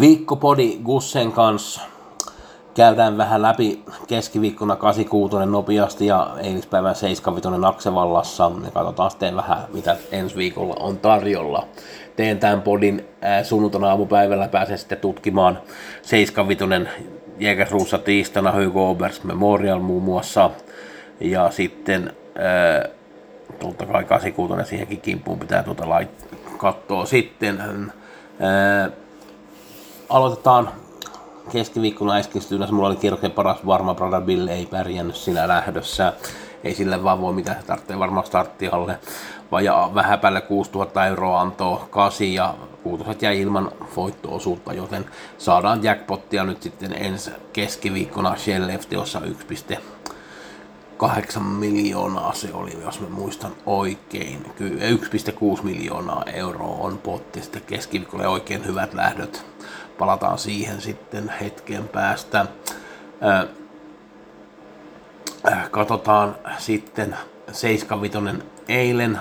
Viikkopodi Gussen kanssa. Käydään vähän läpi keskiviikkona 86 nopeasti ja eilispäivän 75 Aksevallassa. Ja katsotaan sitten vähän, mitä ensi viikolla on tarjolla. Teen tämän podin sunnuntaina aamupäivällä. Pääsen sitten tutkimaan 75 Jägersruussa tiistaina Hugo Obers Memorial muun muassa. Ja sitten äh, totta kai 86 siihenkin kimppuun pitää tuota lait- katsoa sitten. Äh, aloitetaan keskiviikkona Eskilstyynässä. Mulla oli kierroksen paras varma Brother Bill ei pärjännyt siinä lähdössä. Ei sille vaan voi mitään, se tarvitsee varmaan starttialle. Vajaa vähän päälle 6000 euroa antoi kasi ja kuutoset jäi ilman voitto-osuutta, joten saadaan jackpottia nyt sitten ensi keskiviikkona Shell FTOssa 1,8 miljoonaa se oli, jos mä muistan oikein. Kyllä 1,6 miljoonaa euroa on potti sitten keskiviikolla oikein hyvät lähdöt. Palataan siihen sitten hetken päästä. Katsotaan sitten 75 eilen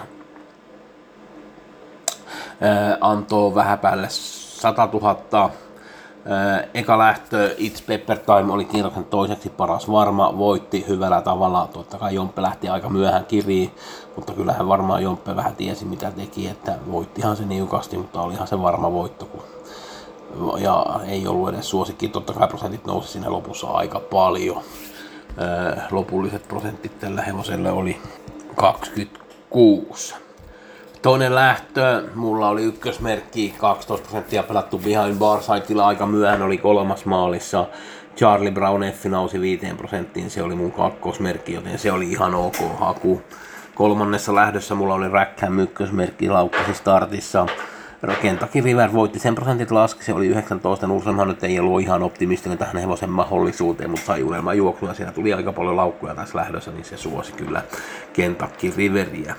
antoi vähän päälle 100 000. Eka lähtö It's Pepper Time oli kierroksen toiseksi paras varma, voitti hyvällä tavalla. Totta kai Jompe lähti aika myöhään kiriin, mutta kyllähän varmaan Jompe vähän tiesi mitä teki, että voittihan se niukasti, mutta olihan se varma voitto. Kun ja ei ollut edes suosikki. Totta kai prosentit nousi siinä lopussa aika paljon. Lopulliset prosentit tällä hevoselle oli 26. Toinen lähtö, mulla oli ykkösmerkki, 12 prosenttia pelattu behind bar siteilla aika myöhään, oli kolmas maalissa. Charlie Brown F nousi 5 prosenttiin, se oli mun kakkosmerkki, joten se oli ihan ok haku. Kolmannessa lähdössä mulla oli Rackham ykkösmerkki laukkasi startissa. Kentucky River voitti, sen prosentit laski, se oli 19, Nursemhan nyt ei ollut ihan optimistinen tähän hevosen mahdollisuuteen, mutta sai unelman juoksua, siellä tuli aika paljon laukkuja tässä lähdössä, niin se suosi kyllä Kentucky Riveriä.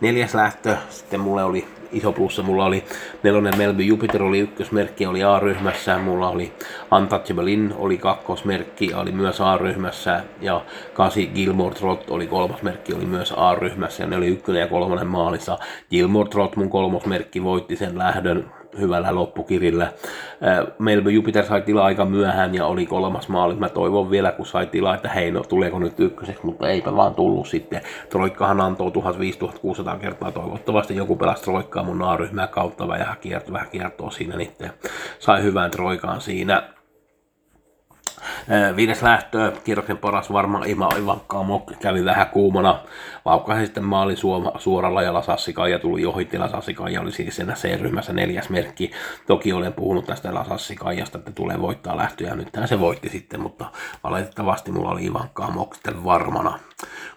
Neljäs lähtö, sitten mulle oli iso plussa, mulla oli nelonen Melby Jupiter oli ykkösmerkki, oli A-ryhmässä, mulla oli Untouchable In oli kakkosmerkki, oli myös A-ryhmässä. Ja kasi Gilmore Trot oli kolmas merkki, oli myös A-ryhmässä. Ja ne oli ykkönen ja kolmonen maalissa. Gilmore Trot mun kolmosmerkki voitti sen lähdön hyvällä loppukirillä. Melby Jupiter sai tilaa aika myöhään ja oli kolmas maali. Mä toivon vielä, kun sai tilaa, että hei, no tuleeko nyt ykköseksi, mutta eipä vaan tullut sitten. Troikkahan antoi 1500 kertaa toivottavasti joku pelasi Troikkaa mun A-ryhmää kautta vähän kiertoa, vähän kiertoa siinä, niin sai hyvän Troikaan siinä. Viides lähtö, kierroksen paras varma Ima Ivankkaa Mok kävi vähän kuumana. Vaukkasi sitten maali suoralla ja Lasassikaan ja tuli ohitti Lasassikaan ja oli siis siinä C-ryhmässä neljäs merkki. Toki olen puhunut tästä Lasassikaijasta, että tulee voittaa lähtöjä. Nyt se voitti sitten, mutta valitettavasti mulla oli Ivankkaa Mok sitten varmana.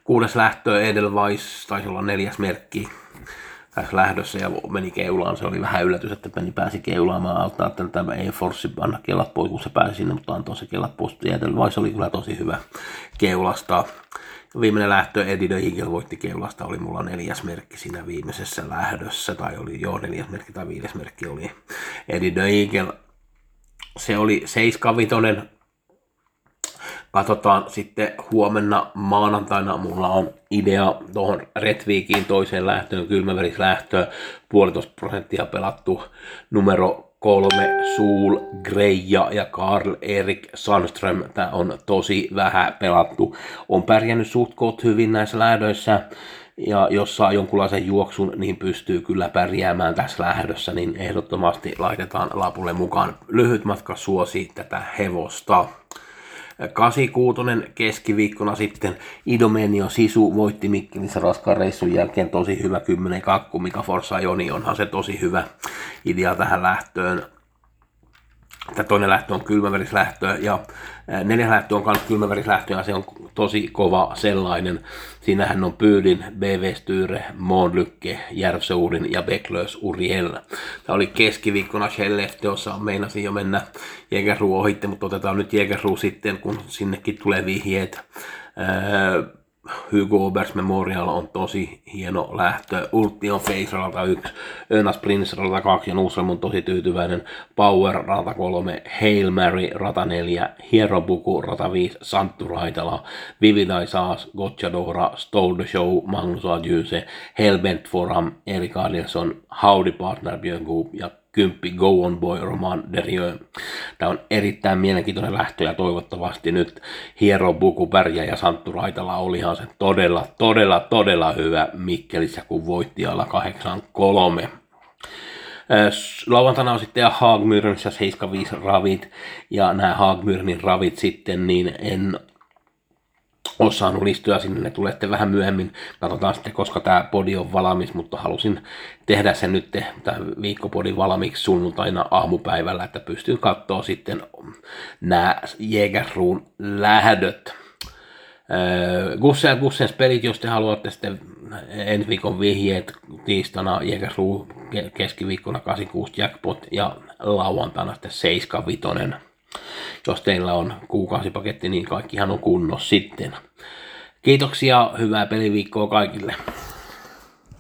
Kuudes lähtö Edelweiss taisi olla neljäs merkki lähdössä ja meni keulaan. Se oli vähän yllätys, että meni pääsi keulaamaan alta, että tämä ei Force anna kellat pois, kun se pääsi sinne, mutta antoi se kellat pois. Vai se oli kyllä tosi hyvä keulasta. Viimeinen lähtö de Eagle voitti keulasta, oli mulla neljäs merkki siinä viimeisessä lähdössä, tai oli jo neljäs merkki tai viides merkki oli de Eagle. Se oli seiskavitonen Katsotaan sitten huomenna maanantaina mulla on idea tuohon Retviikiin toiseen lähtöön, kylmäverislähtöön, puolitoista prosenttia pelattu numero kolme Suul Greija ja Karl Erik Sandström. Tämä on tosi vähän pelattu. On pärjännyt suht hyvin näissä lähdöissä ja jos saa jonkunlaisen juoksun, niin pystyy kyllä pärjäämään tässä lähdössä, niin ehdottomasti laitetaan lapulle mukaan. Lyhyt matka suosi tätä hevosta. 86 keskiviikkona sitten Idomenio Sisu voitti Mikkelissä raskaan reissun jälkeen tosi hyvä 10 kakku, mikä Forza Joni onhan se tosi hyvä idea tähän lähtöön. Tämä toinen lähtö on kylmäverislähtö ja neljäs lähtö on myös kylmäverislähtö ja se on tosi kova sellainen. Siinähän on Pyydin, BV Styre, Monlykke, Järvseurin ja Beklös Uriel. Tämä oli keskiviikkona Shellefteossa, meinasin jo mennä Jägersru ohitte, mutta otetaan nyt Jägersru sitten, kun sinnekin tulee vihjeet. Hugo Obers Memorial on tosi hieno lähtö. Ulti on Face Rata 1, Önas Prince Rata 2 ja Nusrem on tosi tyytyväinen. Power Rata 3, Hail Mary Rata 4, Hierobuku Rata 5, Santtu Raitala, Vividai Saas, Gotchadora, Stole the Show, Magnus Adjuse, Hellbent Forum, Erik Adielson, Howdy Partner Björn Goop ja kymppi Go On Boy Roman Derieux. Tämä on erittäin mielenkiintoinen lähtö ja toivottavasti nyt Hiero Buku Pärjä ja Santtu Raitala olihan se todella, todella, todella hyvä Mikkelissä, kun voitti alla 8-3. Lauantaina on sitten Haagmyrnissä 75 ravit, ja nämä Haagmyrnin ravit sitten, niin en ole saanut listoja sinne, ne tulee sitten vähän myöhemmin. Katsotaan sitten, koska tämä podi on valmis, mutta halusin tehdä sen nyt tämä viikkopodi valmiiksi sunnuntaina aamupäivällä, että pystyn katsoa sitten nämä Jägersruun lähdöt. Gusse ja Gussens pelit, jos te haluatte sitten ensi viikon vihjeet tiistaina Jägersruu keskiviikkona 86 jackpot ja lauantaina sitten 75 jos teillä on kuukausipaketti, niin kaikkihan on kunnossa sitten. Kiitoksia, hyvää peliviikkoa kaikille.